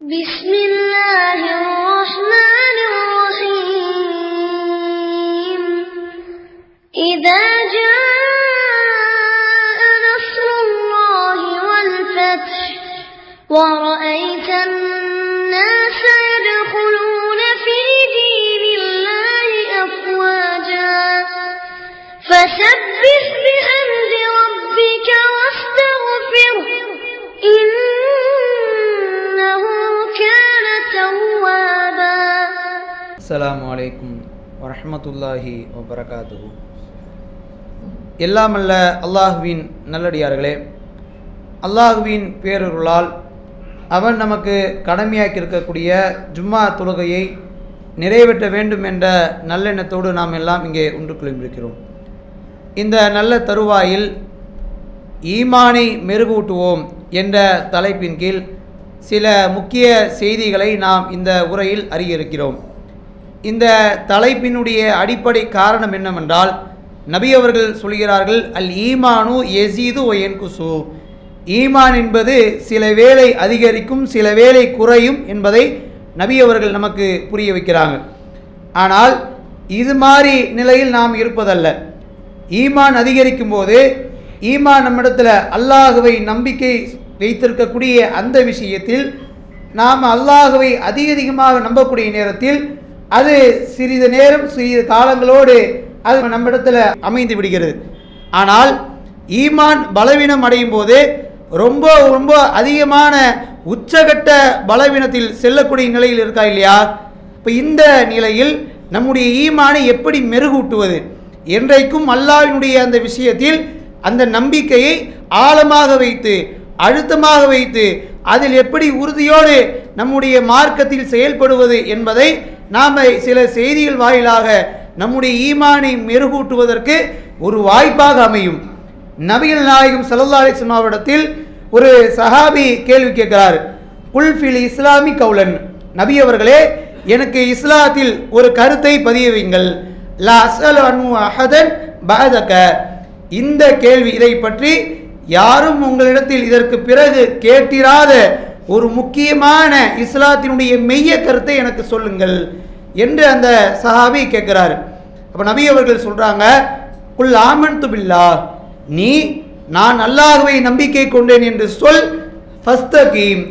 بسم الله الرحمن الرحيم. إذا جاء نصر الله والفتح ورأيت அஸ்லாம் வலைக்கும் வரமத்துல்லாஹி வபரகாத்து எல்லாமல்ல அல்லாஹுவின் நல்லடியார்களே அல்லாஹுவின் பேரருளால் அவன் நமக்கு கடமையாக்கி இருக்கக்கூடிய ஜும்மா தொழுகையை நிறைவேற்ற வேண்டும் என்ற நல்லெண்ணத்தோடு நாம் எல்லாம் இங்கே ஒன்று குழும்பிருக்கிறோம் இந்த நல்ல தருவாயில் ஈமானை மெருகூட்டுவோம் என்ற தலைப்பின் கீழ் சில முக்கிய செய்திகளை நாம் இந்த உரையில் அறிய இருக்கிறோம் இந்த தலைப்பினுடைய அடிப்படை காரணம் என்னவென்றால் நபி அவர்கள் சொல்கிறார்கள் அல் ஈமானு எசீது ஒயன் குசு ஈமான் என்பது சில வேலை அதிகரிக்கும் சில வேளை குறையும் என்பதை நபி அவர்கள் நமக்கு புரிய வைக்கிறாங்க. ஆனால் இது மாதிரி நிலையில் நாம் இருப்பதல்ல. ஈமான் அதிகரிக்கும் போது ஈமான் நம்மிடத்தில் அல்லாஹுவை நம்பிக்கை வைத்திருக்கக்கூடிய அந்த விஷயத்தில் நாம் அல்லாஹுவை அதிக அதிகமாக நம்பக்கூடிய நேரத்தில் அது சிறிது நேரம் சிறிது காலங்களோடு அது நம்மிடத்தில் அமைந்து விடுகிறது. ஆனால் ஈமான் பலவீனம் அடையும் போது ரொம்ப ரொம்ப அதிகமான உச்சகட்ட பலவீனத்தில் செல்லக்கூடிய நிலையில் இருக்கா இல்லையா? இப்போ இந்த நிலையில் நம்முடைய ஈமானை எப்படி மெருகூட்டுவது? என்றைக்கும் அல்லாவினுடைய அந்த விஷயத்தில் அந்த நம்பிக்கையை ஆழமாக வைத்து அழுத்தமாக வைத்து அதில் எப்படி உறுதியோடு நம்முடைய மார்க்கத்தில் செயல்படுவது என்பதை நாம் சில செய்திகள் வாயிலாக நம்முடைய ஈமானை மெருகூட்டுவதற்கு ஒரு வாய்ப்பாக அமையும். நபிகள் நாயகம் சல்லா அலிஸ்லாம் அவரிடத்தில் ஒரு சஹாபி கேள்வி கேட்கிறார். குல்ஃபில் இஸ்லாமி கவுலன் நபி அவர்களே எனக்கு இஸ்லாத்தில் ஒரு கருத்தை பதிய வைங்கள் லா அஸ்அலு அனு அஹதன் பகதக்க இந்த கேள்வி இதை பற்றி யாரும் உங்களிடத்தில் இதற்கு பிறகு கேட்டிராத ஒரு முக்கியமான இஸ்லாத்தினுடைய மெய்ய கருத்தை எனக்கு சொல்லுங்கள் என்று அந்த சஹாபி கேட்கிறார். அப்போ நபி அவர்கள் சொல்கிறாங்க குல் ஆமன் துபில்லா நீ நான் அல்லாகவே நம்பிக்கை கொண்டேன் என்று சொல். ஃபஸ்தகீம்.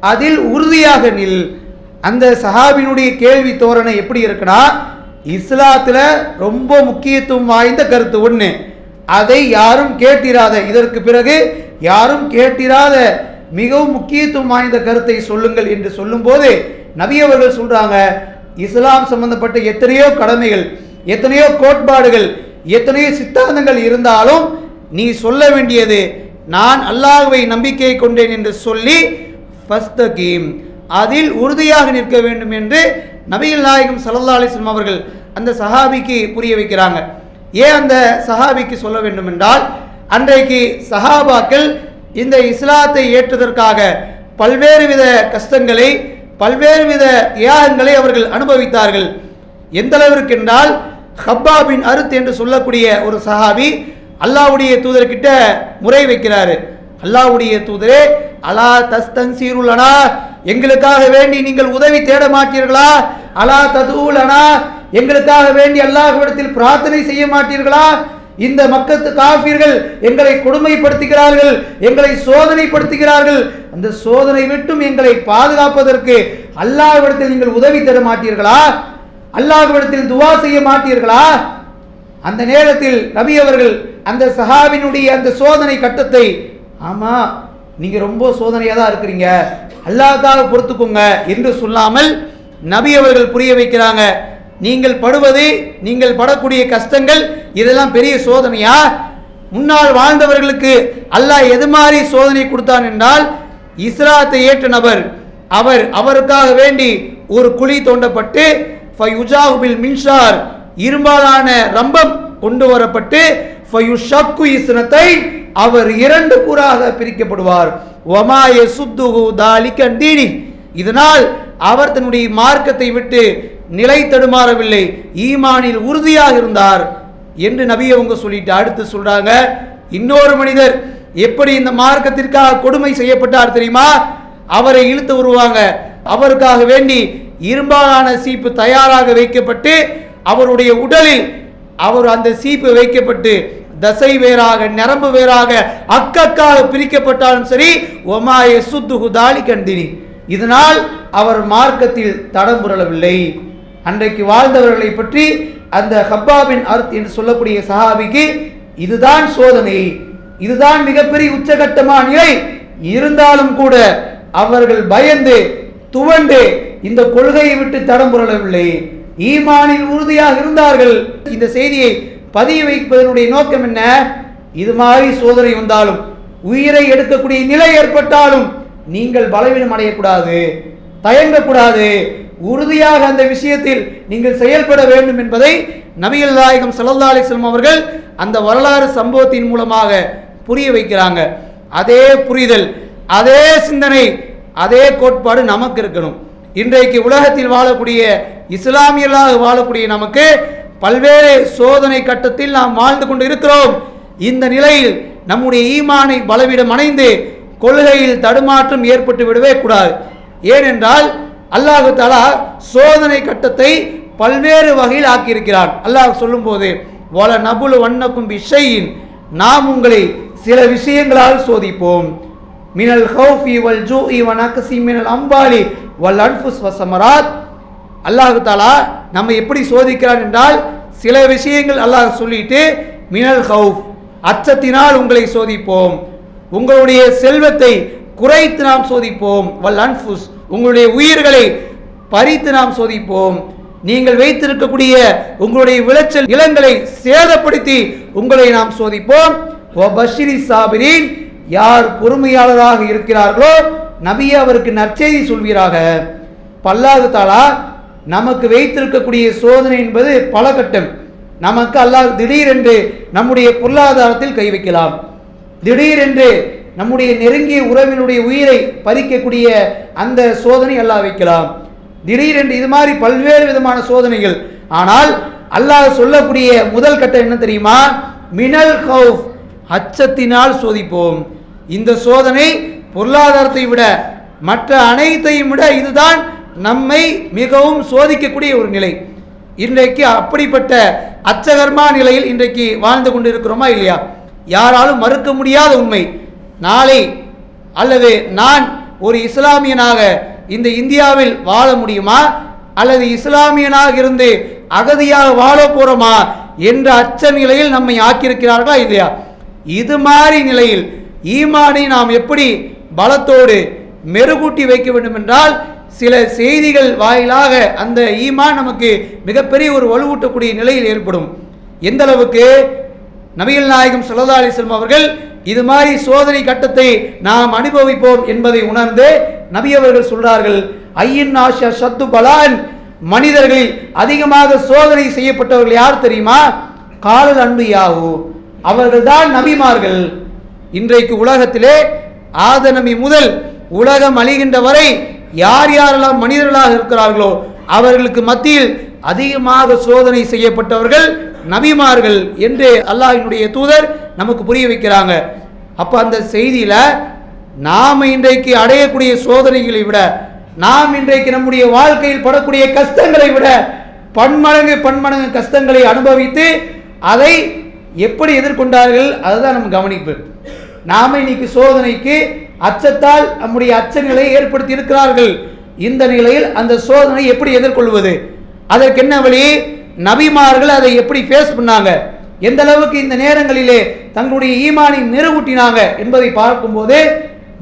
அதில் உறுதியாக நில். அந்த சஹாபினுடைய கேள்வி தோரணை எப்படி இருக்குன்னா இஸ்லாத்தில் ரொம்ப முக்கியத்துவம் வாய்ந்த கருத்து ஒன்று அதை யாரும் கேட்டிராத இதற்கு பிறகு யாரும் கேட்டிராத மிகவும் முக்கியத்துவம் வாய்ந்த கருத்தை சொல்லுங்கள் என்று சொல்லும்போது நபி அவர்கள் சொல்றாங்க இஸ்லாம் சம்பந்தப்பட்ட எத்தனையோ கடமைகள் எத்தனையோ கோட்பாடுகள் எத்தனையோ சித்தாந்தங்கள் இருந்தாலும் நீ சொல்ல வேண்டியது நான் அல்லாஹுவை நம்பிக்கை கொண்டேன் என்று சொல்லி ஃபஸ்தகீம் அதில் உறுதியாக நிற்க வேண்டும் என்று நபிகள் நாயகம் சல்லா அலிஸ்லாம் அவர்கள் அந்த சஹாபிக்கு புரிய வைக்கிறாங்க. ஏன் அந்த சஹாபிக்கு சொல்ல வேண்டும் என்றால் அன்றைக்கு சஹாபாக்கள் இந்த இஸ்லாத்தை ஏற்றுவதற்காக பல்வேறு வித கஷ்டங்களை பல்வேறு வித தியாகங்களை அவர்கள் அனுபவித்தார்கள். எந்த அளவிற்கு என்றால் ஹப்பாபின் அருத் என்று சொல்லக்கூடிய ஒரு சஹாபி அல்லாவுடைய தூதர்கிட்ட முறை வைக்கிறாரு. அல்லாவுடைய தூதரே அலா தஸ்தன்சீருலனா எங்களுக்காக வேண்டி நீங்கள் உதவி தேட மாட்டீர்களா அலா ததூலனா எங்களுக்காக வேண்டி அல்லாஹ்விடத்தில் பிரார்த்தனை செய்ய மாட்டீர்களா? இந்த மக்கத்து காஃபிர்கள் எங்களை கொடுமைப்படுத்துகிறார்கள் எங்களை சோதனைப்படுத்துகிறார்கள். அந்த சோதனை விட்டும் எங்களை பாதுகாப்பதற்கு அல்லாஹ்விடத்தில் நீங்கள் உதவி தர மாட்டீர்களா? அல்லாஹ்விடத்தில் துவா செய்ய மாட்டீர்களா? அந்த நேரத்தில் நபி அவர்கள் அந்த சஹாவினுடைய அந்த சோதனை கட்டத்தை ஆமா நீங்க ரொம்ப சோதனையாக தான் இருக்கிறீங்க. அல்லாஹாக பொறுத்துக்கோங்க என்று சொல்லாமல் நபி அவர்கள் புரிய வைக்கிறாங்க. நீங்கள் படுவது நீங்கள் படக்கூடிய கஷ்டங்கள் இதெல்லாம் பெரிய சோதனையா? முன்னால் வாழ்ந்தவர்களுக்கு அல்லாஹ் எது மாதிரி சோதனை கொடுத்தான் என்றால் இஸ்ராத்தை ஏற்ற நபர் அவர் அவருக்காக வேண்டி ஒரு குழி தோண்டப்பட்டு ஃபயுஜாஹுபில் மின்ஷார் இரும்பாலான ரம்பம் கொண்டு வரப்பட்டு ஃபயுஷக்கு இஸ்னத்தை அவர் இரண்டு கூறாக பிரிக்கப்படுவார். ஒமாய சுத்துகு தாலி தீனி. இதனால் அவர் தன்னுடைய மார்க்கத்தை விட்டு நிலை தடுமாறவில்லை. ஈமானில் உறுதியாக இருந்தார் என்று நபியவங்க சொல்லிட்டு அடுத்து சொல்றாங்க இன்னொரு மனிதர் எப்படி இந்த மார்க்கத்திற்காக கொடுமை செய்யப்பட்டார் தெரியுமா? அவரை இழுத்து வருவாங்க அவருக்காக வேண்டி இரும்பாலான சீப்பு தயாராக வைக்கப்பட்டு அவருடைய உடலில் அவர் அந்த சீப்பு வைக்கப்பட்டு தசை வேறாக நரம்பு வேறாக அக்கக்காக பிரிக்கப்பட்டாலும் சரி ஒமாய சுத்து கண்டினி இதனால் அவர் மார்க்கத்தில் தடம் புரளவில்லை. அன்றைக்கு வாழ்ந்தவர்களை பற்றி அந்த ஹப்பாபின் அர்த் என்று சொல்லக்கூடிய சஹாபிக்கு இதுதான் சோதனை. இதுதான் மிகப்பெரிய உச்சகட்டமான நிலை. இருந்தாலும் கூட அவர்கள் பயந்து துவண்டு இந்த கொள்கையை விட்டு தடம் புரளவில்லை. ஈமானில் உறுதியாக இருந்தார்கள். இந்த செய்தியை பதிய வைப்பதனுடைய நோக்கம் என்ன? இது மாதிரி சோதனை வந்தாலும் உயிரை எடுக்கக்கூடிய நிலை ஏற்பட்டாலும் நீங்கள் பலவீனம் அடையக்கூடாது தயங்கக்கூடாது. உறுதியாக அந்த விஷயத்தில் நீங்கள் செயல்பட வேண்டும் என்பதை நபிகள் நாயகம் ஸல்லல்லாஹு அலிஸ்லம் அவர்கள் அந்த வரலாறு சம்பவத்தின் மூலமாக புரிய வைக்கிறாங்க. அதே புரிதல் அதே சிந்தனை அதே கோட்பாடு நமக்கு இருக்கணும். இன்றைக்கு உலகத்தில் வாழக்கூடிய இஸ்லாமியர்களாக வாழக்கூடிய நமக்கு பல்வேறு சோதனை கட்டத்தில் நாம் வாழ்ந்து கொண்டு இருக்கிறோம். இந்த நிலையில் நம்முடைய ஈமானை பலவிடம் அடைந்து கொள்கையில் தடுமாற்றம் ஏற்பட்டு விடவே கூடாது. ஏனென்றால் அல்லாஹு தாலா சோதனை கட்டத்தை பல்வேறு வகையில் ஆக்கியிருக்கிறான். அல்லாஹ் சொல்லும்போது வல நபுலு வண்ணக்கும் விஷயின் நாம் உங்களை சில விஷயங்களால் சோதிப்போம். மினல் ஹௌஃபி வல் ஜூ இவன் நக்ஸி மினல் அம்பாலி வல் அன்ஃபுஸ் வசமராத் அல்லாஹு தாலா நம்ம எப்படி சோதிக்கிறான் என்றால் சில விஷயங்கள் அல்லாஹ் சொல்லிட்டு மினல் ஹவுஃப் அச்சத்தினால் உங்களை சோதிப்போம். உங்களுடைய செல்வத்தை குறைத்து நாம் சோதிப்போம். வல் அன்ஃபுஸ் உங்களுடைய உயிர்களை பறித்து நாம் சோதிப்போம். நீங்கள் வைத்திருக்கக்கூடிய உங்களுடைய விளைச்சல் நிலங்களை சேதப்படுத்தி உங்களை நாம் சோதிப்போம். வ பஷிரி சாபிரின் யார் பொறுமையாளராக இருக்கிறார்களோ நபிய அவருக்கு நற்செய்தி சொல்வீராக. பல்லாது தாளா நமக்கு வைத்திருக்கக்கூடிய சோதனை என்பது பல கட்டம் நமக்கு அல்லாஹ் திடீரென்று நம்முடைய பொருளாதாரத்தில் கை வைக்கலாம். திடீரென்று நம்முடைய நெருங்கிய உறவினுடைய உயிரை பறிக்கக்கூடிய அந்த சோதனை அல்லாஹ் வைக்கலாம். திடீரென்று இது மாதிரி பல்வேறு விதமான சோதனைகள். ஆனால் அல்லாஹ் சொல்லக்கூடிய முதல் கட்டம் என்ன தெரியுமா? மினல் ஹவுஃப் அச்சத்தினால் சோதிப்போம். இந்த சோதனை பொருளாதாரத்தை விட மற்ற அனைத்தையும் விட இதுதான் நம்மை மிகவும் சோதிக்கக்கூடிய ஒரு நிலை. இன்றைக்கு அப்படிப்பட்ட அச்சகர்மா நிலையில் இன்றைக்கு வாழ்ந்து கொண்டிருக்கிறோமா இல்லையா? யாராலும் மறுக்க முடியாத உண்மை. நாளை அல்லது நான் ஒரு இஸ்லாமியனாக இந்த இந்தியாவில் வாழ முடியுமா? அல்லது இஸ்லாமியனாக இருந்து அகதியாக வாழ போகிறோமா என்ற அச்ச நிலையில் நம்மை ஆக்கியிருக்கிறார்களா இல்லையா? இது மாதிரி நிலையில் ஈமானை நாம் எப்படி பலத்தோடு மெருகூட்டி வைக்க வேண்டும் என்றால் சில செய்திகள் வாயிலாக அந்த ஈமான் நமக்கு மிகப்பெரிய ஒரு வலுவூட்டக்கூடிய நிலையில் ஏற்படும். எந்த அளவுக்கு நபிகள் நாயகம் சல்லா அலைஹி அவர்கள் இது மாதிரி சோதனை கட்டத்தை நாம் அனுபவிப்போம் என்பதை உணர்ந்து நபி அவர்கள் சொல்றார்கள் ஐயன் ஆஷா சத்து பலான். மனிதர்களில் அதிகமாக சோதனை செய்யப்பட்டவர்கள் யார் தெரியுமா? காலல் அன்பு அவர்கள் அவர்கள்தான் நபிமார்கள். இன்றைக்கு உலகத்திலே ஆத நபி முதல் உலகம் அழிகின்ற வரை யார் யாரெல்லாம் மனிதர்களாக இருக்கிறார்களோ அவர்களுக்கு மத்தியில் அதிகமாக சோதனை செய்யப்பட்டவர்கள் நபிமார்கள் என்று அல்லாஹ்வினுடைய தூதர் நமக்கு புரிய வைக்கிறாங்க. அப்ப அந்த செய்தியில நாம் இன்றைக்கு அடையக்கூடிய சோதனைகளை விட நாம் இன்றைக்கு நம்முடைய வாழ்க்கையில் படக்கூடிய கஷ்டங்களை விட பன்மடங்கு பன்மடங்கு கஷ்டங்களை அனுபவித்து அதை எப்படி எதிர்கொண்டார்கள் அதுதான் நம்ம கவனிப்பு. நாம இன்னைக்கு சோதனைக்கு அச்சத்தால் நம்முடைய அச்ச நிலையை ஏற்படுத்தி இருக்கிறார்கள். இந்த நிலையில் அந்த சோதனை எப்படி எதிர்கொள்வது? அதற்கு என்ன வழி? நபிமார்கள் அதை எப்படி ஃபேஸ் பண்ணாங்க? எந்த அளவுக்கு இந்த நேரங்களிலே தங்களுடைய ஈமானை நிறுவூட்டினாங்க என்பதை பார்க்கும்போது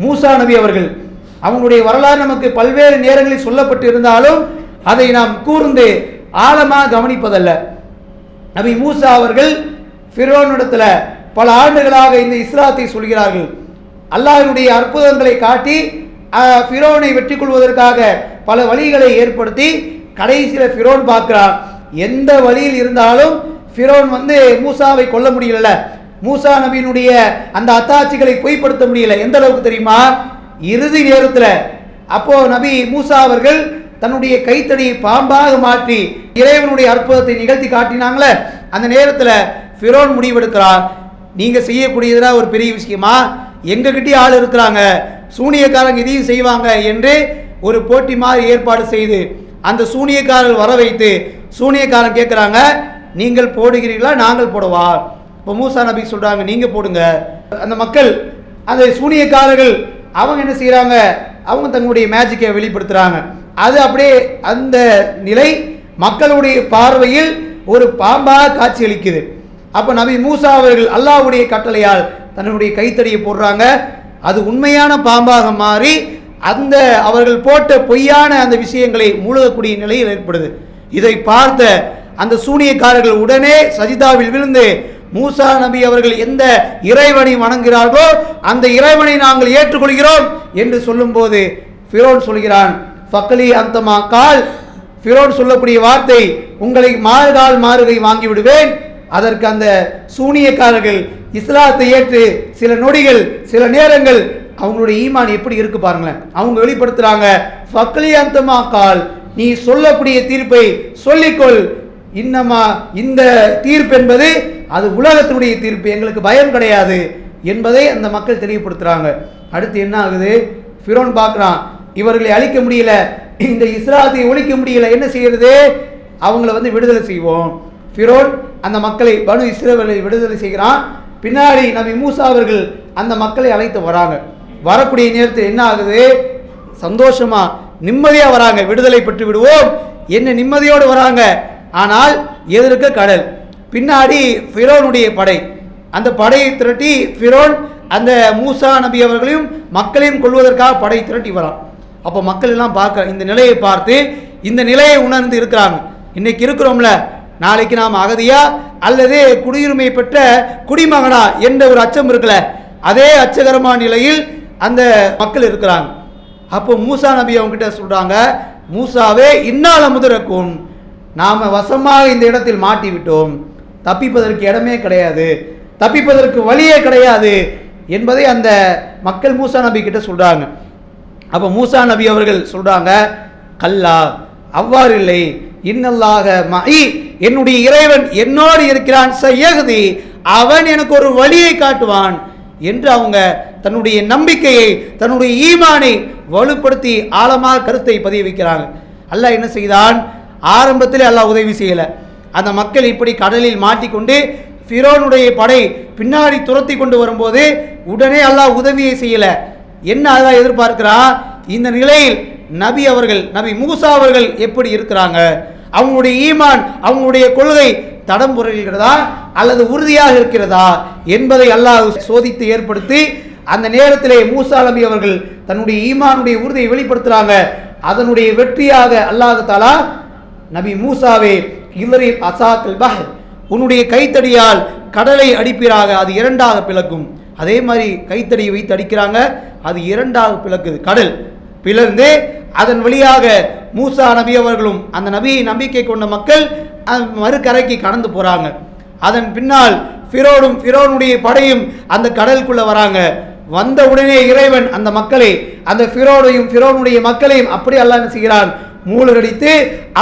மூசா நபி அவர்கள் அவங்களுடைய வரலாறு நமக்கு பல்வேறு நேரங்களில் சொல்லப்பட்டு இருந்தாலும் அதை நாம் கூர்ந்து ஆழமாக கவனிப்பதல்ல. நபி மூசா அவர்கள் ஃபிரோனிடத்தில் பல ஆண்டுகளாக இந்த இஸ்லாத்தை சொல்கிறார்கள். அல்லாஹினுடைய அற்புதங்களை காட்டி ஃபிரோனை வெற்றி கொள்வதற்காக பல வழிகளை ஏற்படுத்தி கடைசியில் ஃபிரோன் பார்க்குறான் எந்த வழியில் இருந்தாலும் ஃபிரோன் வந்து மூசாவை கொல்ல முடியல மூசா நபியினுடைய அந்த அத்தாட்சிகளை பொய்ப்படுத்த முடியல. எந்த அளவுக்கு தெரியுமா? இறுதி நேரத்தில் அப்போ நபி மூசா அவர்கள் தன்னுடைய கைத்தடியை பாம்பாக மாற்றி இறைவனுடைய அற்புதத்தை நிகழ்த்தி காட்டினாங்களே. அந்த நேரத்தில் ஃபிரோன் முடிவெடுக்கிறார். நீங்கள் செய்யக்கூடியதுனா ஒரு பெரிய விஷயமா? எங்ககிட்டயே ஆள் இருக்கிறாங்க. சூனியக்காரங்க இதையும் செய்வாங்க என்று ஒரு போட்டி மாதிரி ஏற்பாடு செய்து அந்த சூனியக்காரர்கள் வர வைத்து சூனியக்காரன் கேட்குறாங்க நீங்கள் போடுகிறீர்களா? நாங்கள் போடுவா இப்போ மூசா நபி சொல்கிறாங்க நீங்கள் போடுங்க. அந்த மக்கள் அந்த சூனியக்காரர்கள் அவங்க என்ன செய்கிறாங்க அவங்க தங்களுடைய மேஜிக்கை வெளிப்படுத்துகிறாங்க அது அப்படியே அந்த நிலை மக்களுடைய பார்வையில் ஒரு பாம்பாக காட்சியளிக்குது. அப்போ நபி மூசா அவர்கள் அல்லாஹ்வுடைய கட்டளையால் தன்னுடைய கைத்தடியை போடுறாங்க. அது உண்மையான பாம்பாக மாறி அந்த அவர்கள் போட்ட பொய்யான அந்த விஷயங்களை மூழ்கக்கூடிய நிலையில் ஏற்படுது. இதை பார்த்த அந்த சூனியக்காரர்கள் உடனே சஜிதாவில் விழுந்து மூசா நபி அவர்கள் எந்த இறைவனை வணங்குகிறார்களோ அந்த இறைவனை நாங்கள் ஏற்றுக்கொள்கிறோம் என்று சொல்லும்போது ஃபிரோன் சொல்கிறான் ஃபக்லி அந்தமா கால். ஃபிரோன் சொல்லக்கூடிய வார்த்தை உங்களை மாறுகால் மாறுகை வாங்கி விடுவேன். அதற்கு அந்த சூனியக்காரர்கள் இஸ்லாத்தை ஏற்று சில நொடிகள் சில நேரங்கள் அவங்களுடைய ஈமான் எப்படி இருக்கு பாருங்களேன். அவங்க வெளிப்படுத்துறாங்க ஃபக்லி அந்தமா கால் நீ சொல்லக்கூடிய தீர்ப்பை சொல்லிக்கொள். இன்னமா இந்த தீர்ப்பு என்பது அது உலகத்தினுடைய தீர்ப்பு எங்களுக்கு பயம் கிடையாது என்பதை அந்த மக்கள் தெளிவுபடுத்துறாங்க. அடுத்து என்ன ஆகுது? ஃபிரோன் பார்க்குறான் இவர்களை அழிக்க முடியல இந்த இஸ்லாத்தை ஒழிக்க முடியல என்ன செய்யறது? அவங்கள வந்து விடுதலை செய்வோம். ஃபிரோன் அந்த மக்களை பனு இஸ்ரேலை விடுதலை செய்கிறான். பின்னாடி நபி மூசா அவர்கள் அந்த மக்களை அழைத்து வராங்க. வரக்கூடிய நேரத்தில் என்ன ஆகுது? சந்தோஷமாக நிம்மதியாக வராங்க. விடுதலை பெற்று விடுவோம் என்ன நிம்மதியோடு வராங்க? ஆனால் எதிர்க்க கடல். பின்னாடி ஃபிரோனுடைய படை. அந்த படையை திரட்டி ஃபிரோன் அந்த மூசா நபி அவர்களையும் மக்களையும் கொள்வதற்காக படை திரட்டி வரான். அப்போ மக்கள் எல்லாம் பார்க்க இந்த நிலையை பார்த்து இந்த நிலையை உணர்ந்து இருக்கிறாங்க. இன்னைக்கு இருக்கிறோம்ல நாளைக்கு நாம் அகதியா அல்லது குடியுரிமை பெற்ற குடிமகனா என்ற ஒரு அச்சம் இருக்குல்ல அதே அச்சகரமான நிலையில் அந்த மக்கள் இருக்கிறாங்க. அப்போ மூசா நபி அவங்க கிட்ட மூசாவே இன்னால முதிரக்கும். நாம் வசமாக இந்த இடத்தில் மாட்டி விட்டோம். தப்பிப்பதற்கு இடமே கிடையாது. தப்பிப்பதற்கு வழியே கிடையாது. என்பதை அந்த மக்கள் மூசா நபி கிட்ட சொல்கிறாங்க அப்போ மூசா நபி அவர்கள் சொல்கிறாங்க கல்லா அவ்வாறு இல்லை. இன்னல்லாக மஇ என்னுடைய இறைவன் என்னோடு இருக்கிறான். சையகுதி அவன் எனக்கு ஒரு வழியை காட்டுவான். என்று அவங்க தன்னுடைய நம்பிக்கையை தன்னுடைய ஈமானை வலுப்படுத்தி ஆழமாக கருத்தை பதிய வைக்கிறாங்க அல்லாஹ் என்ன செய்தான்? ஆரம்பத்தில் அல்லாஹ் உதவி செய்யலை. அந்த மக்கள் இப்படி கடலில் மாட்டிக்கொண்டு ஃபிரோனுடைய படை பின்னாடி துரத்தி கொண்டு வரும்போது உடனே அல்லாஹ் உதவியை செய்யலை. என்ன அல்லாஹ் எதிர்பார்க்கிறா? இந்த நிலையில் நபி அவர்கள் நபி மூசா அவர்கள் எப்படி இருக்கிறாங்க? அவங்களுடைய ஈமான் அவங்களுடைய கொள்கை தடம் புரள்கிறதா அல்லது உறுதியாக இருக்கிறதா என்பதை அல்லாஹ் சோதித்து ஏற்படுத்தி அந்த நேரத்திலே மூசா நபி அவர்கள் தன்னுடைய ஈமானுடைய உறுதியை வெளிப்படுத்துகிறாங்க அதனுடைய வெற்றியாக அல்லாஹ் தாலா நபி மூசாவே இவரி அசாக்கல் பஹ் உன்னுடைய கைத்தடியால் கடலை அடிப்பீராக அது இரண்டாக பிளக்கும். அதே மாதிரி கைத்தடியை வைத்து அடிக்கிறாங்க அது இரண்டாக பிளக்குது. கடல் பிளர்ந்து அதன் வழியாக மூசா நபி அவர்களும் அந்த நபியை நம்பிக்கை கொண்ட மக்கள் மறுக்கரைக்கு கடந்து போகிறாங்க அதன் பின்னால் ஃபிரோடும் ஃபிரோனுடைய படையும் அந்த கடலுக்குள்ளே வராங்க. வந்த உடனே இறைவன் அந்த மக்களை அந்த ஃபிரோனையும் ஃபிரோனுடைய மக்களையும் அப்படி அல்லாஹ் என்ன செய்கிறான்? மூழ்கடித்து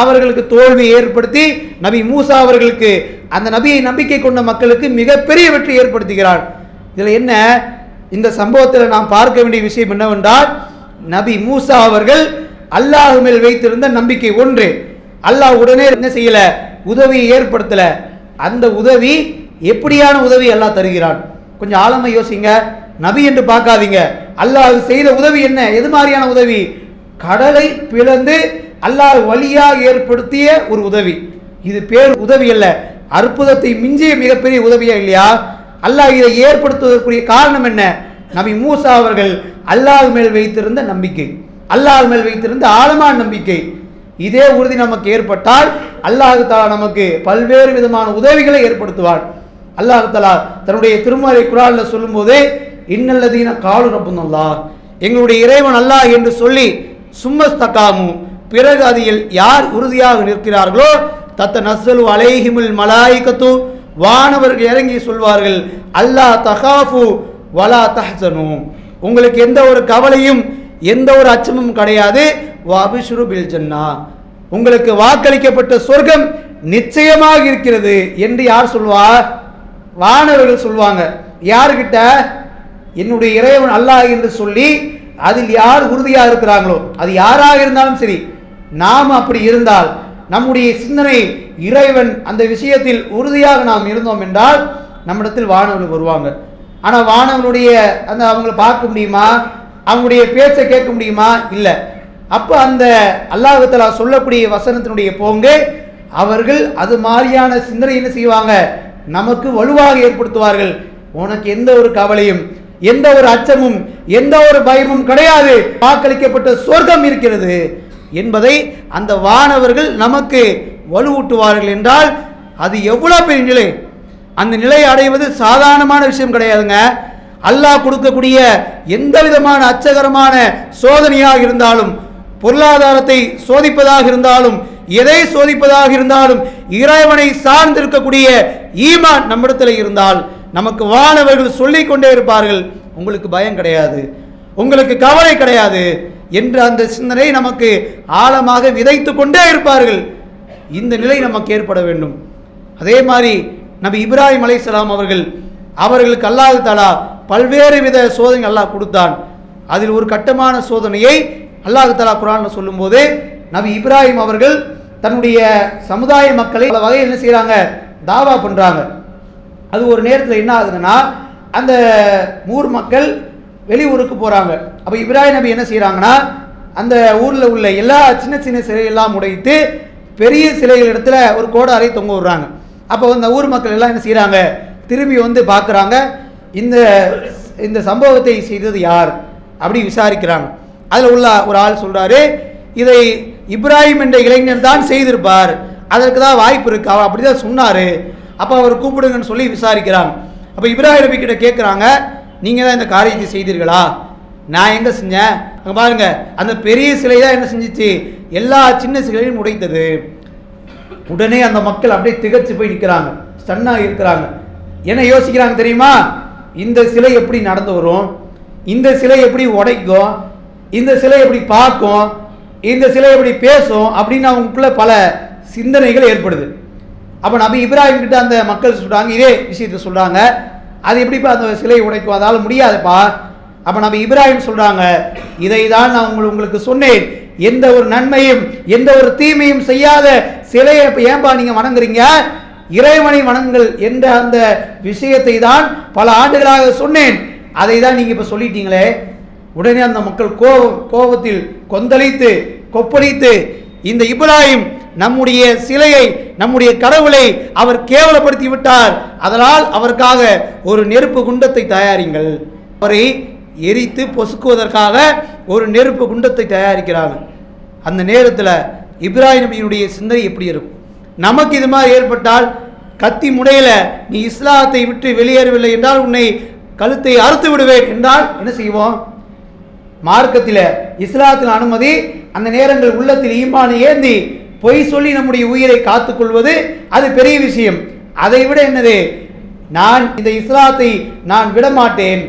அவர்களுக்கு தோல்வி ஏற்படுத்தி நபி மூசா அவர்களுக்கு அந்த நபியை நம்பிக்கை கொண்ட மக்களுக்கு மிகப்பெரிய வெற்றி ஏற்படுத்துகிறான். இதில் என்ன? இந்த சம்பவத்தில் நாம் பார்க்க வேண்டிய விஷயம் என்னவென்றால் நபி மூசா அவர்கள் அல்லாஹ் மேல் வைத்திருந்த நம்பிக்கை ஒன்று. அல்லாஹ் உடனே என்ன செய்யல? உதவியை ஏற்படுத்தலை. அந்த உதவி எப்படியான உதவி அல்லாஹ் தருகிறான்? கொஞ்சம் ஆழமாக யோசிங்க. நபி என்று பார்க்காதீங்க. அல்லாஹ் செய்த உதவி என்ன? எது மாதிரியான உதவி? கடலை பிளந்து அல்லாஹ் வழியாக ஏற்படுத்திய ஒரு உதவி. இது பேர் உதவி அல்ல. அற்புதத்தை மிஞ்சிய மிகப்பெரிய உதவியா இல்லையா? அல்லாஹ் இதை ஏற்படுத்துவதற்குரிய காரணம் என்ன? நபி மூசா அவர்கள் அல்லாஹ் மேல் வைத்திருந்த நம்பிக்கை. அல்லாஹ் மேல் வைத்திருந்த ஆழமான நம்பிக்கை. இதே உறுதி நமக்கு ஏற்பட்டால் அல்லாஹ் தாலா நமக்கு பல்வேறு விதமான உதவிகளை ஏற்படுத்துவார் அல்லாஹ் தாலா தன்னுடைய திருமறை குரான்ல சொல்லும்போது இன்னல்லதீன காலு ரப்புனல்லா எங்களுடைய இறைவன் அல்லாஹ் என்று சொல்லி சும்மஸ்தகாமு. பிறகு அதில் யார் உறுதியாக நிற்கிறார்களோ தத்த நஸ்ஸலு அலைஹிமுல் மலாய்கத்து வானவர்கள் இறங்கி சொல்வார்கள் அல்லாஹ் தகாஃபு வலா தஹசனு. உங்களுக்கு எந்த ஒரு கவலையும் எந்த ஒரு அச்சமும் கிடையாது. வாபிஷுரு பில் ஜன்னா. உங்களுக்கு வாக்களிக்கப்பட்ட சொர்க்கம் நிச்சயமாக இருக்கிறது என்று யார் சொல்வா? வானவர்கள் சொல்வாங்க. யார்கிட்ட? என்னுடைய இறைவன் அல்லாஹ் என்று சொல்லி அதில் யார் உறுதியாக இருக்கிறாங்களோ அது யாராக இருந்தாலும் சரி நாம் அப்படி இருந்தால் நம்முடைய சிந்தனை இறைவன் அந்த விஷயத்தில் உறுதியாக நாம் இருந்தோம் என்றால் நம்மிடத்தில் வானவர்கள் வருவாங்க. ஆனால் வானவனுடைய அந்த அவங்கள பார்க்க முடியுமா? அவங்களுடைய பேச்சை கேட்க முடியுமா? இல்லை. அப்போ அந்த அல்லாஹலா சொல்லக்கூடிய வசனத்தினுடைய போங்கு அவர்கள் அது மாதிரியான சிந்தனை என்ன செய்வாங்க? நமக்கு வலுவாக ஏற்படுத்துவார்கள். உனக்கு எந்த ஒரு கவலையும் எந்த ஒரு அச்சமும் எந்த ஒரு பயமும் கிடையாது. வாக்களிக்கப்பட்ட சொர்க்கம் இருக்கிறது என்பதை அந்த வானவர்கள் நமக்கு வலுவூட்டுவார்கள் என்றால் அது எவ்வளோ பெரிய நிலை? அந்த நிலையை அடைவது சாதாரணமான விஷயம் கிடையாதுங்க. அல்லாஹ் கொடுக்கக்கூடிய எந்த விதமான அச்சகரமான சோதனையாக இருந்தாலும் பொருளாதாரத்தை சோதிப்பதாக இருந்தாலும் எதை சோதிப்பதாக இருந்தாலும் இறைவனை சார்ந்திருக்கக்கூடிய ஈமான் நம்மிடத்தில் இருந்தால் நமக்கு வானவர்கள் சொல்லிக் கொண்டே இருப்பார்கள் உங்களுக்கு பயம் கிடையாது உங்களுக்கு கவலை கிடையாது என்ற அந்த சிந்தனை நமக்கு ஆழமாக விதைத்து கொண்டே இருப்பார்கள். இந்த நிலை நமக்கு ஏற்பட வேண்டும். அதே மாதிரி நபி இப்ராஹிம் அலைசலாம் அவர்கள் அவர்களுக்கு அல்லாது தலா பல்வேறு வித சோதனை அல்லாஹ் கொடுத்தான். அதில் ஒரு கட்டமான சோதனையை அல்லாஹு தலா குரான் சொல்லும்போது நபி இப்ராஹிம் அவர்கள் தன்னுடைய சமுதாய மக்களை பல வகையில் என்ன செய்கிறாங்க தாவா பண்ணுறாங்க அது ஒரு நேரத்தில் என்ன ஆகுதுன்னா அந்த ஊர் மக்கள் வெளியூருக்கு போகிறாங்க அப்போ இப்ராஹிம் நபி என்ன செய்கிறாங்கன்னா அந்த ஊரில் உள்ள எல்லா சின்ன சின்ன சிலையெல்லாம் உடைத்து பெரிய சிலைகள் இடத்துல ஒரு கோடாரை தொங்க விடுறாங்க. அப்போ அந்த ஊர் மக்கள் எல்லாம் என்ன செய்கிறாங்க திரும்பி வந்து பார்க்குறாங்க இந்த இந்த சம்பவத்தை செய்தது யார்? அப்படி விசாரிக்கிறாங்க. அதில் உள்ள ஒரு ஆள் சொல்கிறாரு இதை இப்ராஹிம் என்ற இளைஞர் தான் செய்திருப்பார். அதற்கு தான் வாய்ப்பு இருக்கு. அவர் அப்படி தான் சொன்னார். அப்போ அவர் கூப்பிடுங்கன்னு சொல்லி விசாரிக்கிறாங்க. அப்போ இப்ராஹிம் நபி கிட்ட கேட்குறாங்க நீங்கள் தான் இந்த காரியத்தை செய்தீர்களா? நான் எங்கே செஞ்சேன்? அங்கே பாருங்கள் அந்த பெரிய சிலை தான் என்ன செஞ்சிச்சு? எல்லா சின்ன சிலையும் உடைத்தது. உடனே அந்த மக்கள் அப்படியே திகச்சு போய் நிற்கிறாங்க ஸ்டன்னாக இருக்கிறாங்க. என்ன யோசிக்கிறாங்க தெரியுமா? இந்த சிலை எப்படி நடந்து வரும்? இந்த சிலை எப்படி உடைக்கும்? இந்த சிலை எப்படி பார்க்கும்? இந்த சிலை எப்படி பேசும்? அப்படின்னு அவங்களுக்குள்ள பல சிந்தனைகள் ஏற்படுது. அப்போ நபி இப்ராஹிம் கிட்ட அந்த மக்கள் சொல்கிறாங்க இதே விஷயத்தை சொல்கிறாங்க அது எப்படிப்பா அந்த சிலையை உடைக்கும்? அதால் முடியாதுப்பா. அப்போ நபி இப்ராஹிம் சொல்கிறாங்க இதை தான் நான் உங்களுக்கு உங்களுக்கு சொன்னேன். எந்த ஒரு நன்மையும் எந்த ஒரு தீமையும் செய்யாத சிலையை இப்போ ஏன்பா நீங்கள் வணங்குறீங்க? இறைவனை வணங்குங்கள் என்ற அந்த விஷயத்தை தான் பல ஆண்டுகளாக சொன்னேன். அதை தான் நீங்கள் இப்போ சொல்லிட்டீங்களே. உடனே அந்த மக்கள் கோபம் கோபத்தில் கொந்தளித்து கொப்பளித்து இந்த இப்ராஹிம் நம்முடைய சிலையை நம்முடைய கடவுளை அவர் கேவலப்படுத்தி விட்டார் அதனால் அவருக்காக ஒரு நெருப்பு குண்டத்தை தயாரிங்கள். அவரை எரித்து பொசுக்குவதற்காக ஒரு நெருப்பு குண்டத்தை தயாரிக்கிறாங்க அந்த நேரத்தில் இப்ராஹிம் நபியினுடைய சிந்தனை எப்படி இருக்கும்? நமக்கு இது மாதிரி ஏற்பட்டால் கத்தி முனையில் நீ இஸ்லாத்தை விட்டு வெளியேறவில்லை என்றால் உன்னை கழுத்தை அறுத்து விடுவேன் என்றால் என்ன செய்வோம்? மார்க்கத்தில் இஸ்லாத்தில் அனுமதி அந்த நேரங்கள் உள்ளத்தில் ஈமானை ஏந்தி பொய் சொல்லி நம்முடைய உயிரை காத்துக்கொள்வது அது பெரிய விஷயம். அதை விட என்னது? நான் இந்த இஸ்லாத்தை நான் விடமாட்டேன்.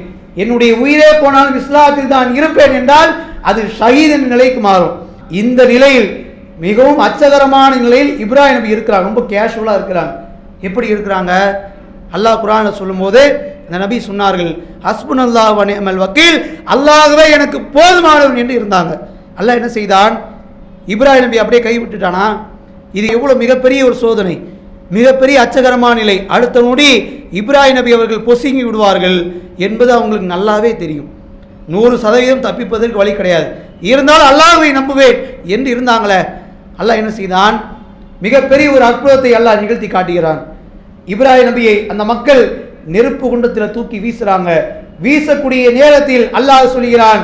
என்னுடைய உயிரே போனாலும் இஸ்லாத்தில் தான் இருப்பேன் என்றால் அது ஷஹீத் என்ற நிலைக்கு மாறும். இந்த நிலையில் மிகவும் அச்சகரமான நிலையில் இப்ராஹிம் நபி இருக்கிறாங்க ரொம்ப கேஷுவலாக இருக்கிறாங்க எப்படி இருக்கிறாங்க? அல்லாஹ் குரானை சொல்லும்போது அந்த நபி சொன்னார்கள் ஹஸ்புன் அல்லாஹ் வனிமல் வக்கீல். அல்லாகவே எனக்கு போதுமானவன் என்று இருந்தாங்க. அல்லாஹ் என்ன செய்தான்? இப்ராஹிம் நபி அப்படியே கைவிட்டுட்டானா இது எவ்வளோ மிகப்பெரிய ஒரு சோதனை. மிகப்பெரிய அச்சகரமான நிலை. அடுத்த நொடி இப்ராஹிம் நபி அவர்கள் பொசுங்கி விடுவார்கள் என்பது அவங்களுக்கு நல்லாவே தெரியும். நூறு சதவீதம் தப்பிப்பதற்கு வழி கிடையாது. இருந்தாலும் அல்லாஹை நம்புவேன் என்று இருந்தாங்களே அல்லாஹ் என்ன செய்தான்? மிகப்பெரிய ஒரு அற்புதத்தை அல்லாஹ் நிகழ்த்தி காட்டுகிறான். இப்ராஹிம் நபியை அந்த மக்கள் நெருப்பு குண்டத்தில் தூக்கி வீசுறாங்க. வீசக்கூடிய நேரத்தில் அல்லாஹ் சொல்கிறான்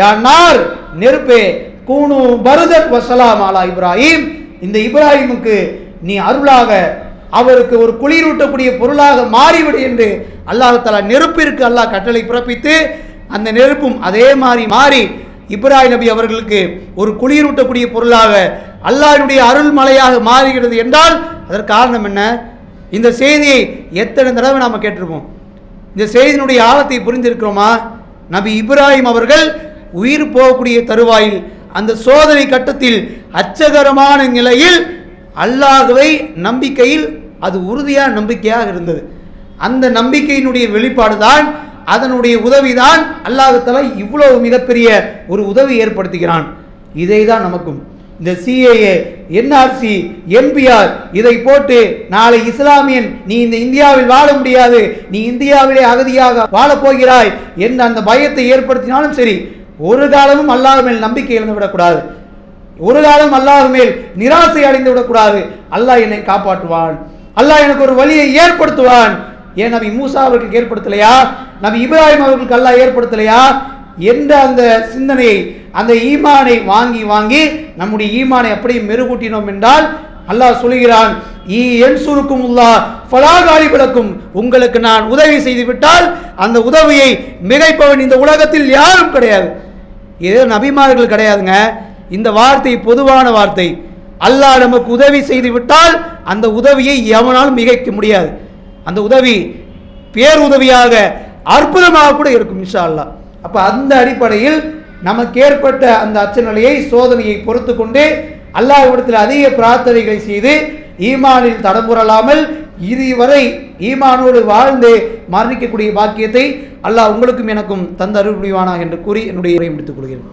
யார் நார் நெருப்பே கூணு பருதத் வசலாம் அலா இப்ராஹிம். இந்த இப்ராஹிமுக்கு நீ அருளாக அவருக்கு ஒரு குளிரூட்டக்கூடிய பொருளாக மாறிவிடு என்று அல்லாஹ் தலா நெருப்பிற்கு அல்லாஹ் கட்டளை பிறப்பித்து அந்த நெருப்பும் அதே மாதிரி மாறி இப்ராஹிம் நபி அவர்களுக்கு ஒரு குளிரூட்டக்கூடிய பொருளாக அல்லாஹினுடைய அருள் மலையாக மாறுகிறது என்றால் அதற்கு காரணம் என்ன? இந்த செய்தியை எத்தனை தடவை நாம் கேட்டிருப்போம். இந்த செய்தியினுடைய ஆழத்தை புரிந்திருக்கிறோமா? நபி இப்ராஹிம் அவர்கள் உயிர் போகக்கூடிய தருவாயில் அந்த சோதனை கட்டத்தில் அச்சகரமான நிலையில் அல்லாகவே நம்பிக்கையில் அது உறுதியான நம்பிக்கையாக இருந்தது. அந்த நம்பிக்கையினுடைய வெளிப்பாடு தான் அதனுடைய உதவிதான் அல்லாஹ் தஆலா இவ்வளவு மிகப்பெரிய ஒரு உதவி ஏற்படுத்துகிறான். இதை தான் நமக்கும். இந்த சிஏஏ என்ஆர்சி என்பிஆர் இதை போட்டு நாளை இஸ்லாமியன் நீ இந்த இந்தியாவில் வாழ முடியாது நீ இந்தியாவிலே அகதியாக வாழப்போகிறாய் என்ற அந்த பயத்தை ஏற்படுத்தினாலும் சரி ஒரு காலமும் அல்லாஹ் மேல் நம்பிக்கை இழந்து விடக்கூடாது. ஒரு காலம் அல்லாஹ் மேல் நிராசை அடைந்து விடக்கூடாது. அல்லாஹ் என்னை காப்பாற்றுவான். அல்லாஹ் எனக்கு ஒரு வழியை ஏற்படுத்துவான். ஏன் நபி மூசா அவர்களுக்கு ஏற்படுத்தலையா? நபி இப்ராஹிம் அவர்களுக்கு அல்லாஹ் ஏற்படுத்தலையா? என்ற அந்த சிந்தனையை அந்த ஈமானை வாங்கி வாங்கி நம்முடைய ஈமானை அப்படியே மெருகூட்டினோம் என்றால் அல்லாஹ் சொல்கிறான் ஈ என் சுருக்கும் உள்ளா பலாகாலி விளக்கும் உங்களுக்கு நான் உதவி செய்து விட்டால் அந்த உதவியை மிகைப்பவன் இந்த உலகத்தில் யாரும் கிடையாது. இது நபிமார்கள் கிடையாதுங்க. இந்த வார்த்தை பொதுவான வார்த்தை. அல்லாஹ் நமக்கு உதவி செய்து விட்டால் அந்த உதவியை எவனாலும் மிகைக்க முடியாது. அந்த உதவி பேருதவியாக அற்புதமாக கூட இருக்கும் இன்ஷா அல்லா அப்போ அந்த அடிப்படையில் நமக்கு ஏற்பட்ட அந்த அச்சநிலையை சோதனையை பொறுத்து கொண்டு அல்லாஹ்விடத்தில் அதிக பிரார்த்தனைகளை செய்து ஈமானில் தடம்புரலாமல் இதுவரை ஈமானோடு வாழ்ந்தே மரணிக்கக்கூடிய பாக்கியத்தை அல்லாஹ் உங்களுக்கும் எனக்கும் தந்த அருள் என்று கூறி என்னுடைய உரையை முடித்துக் கொள்கிறேன்.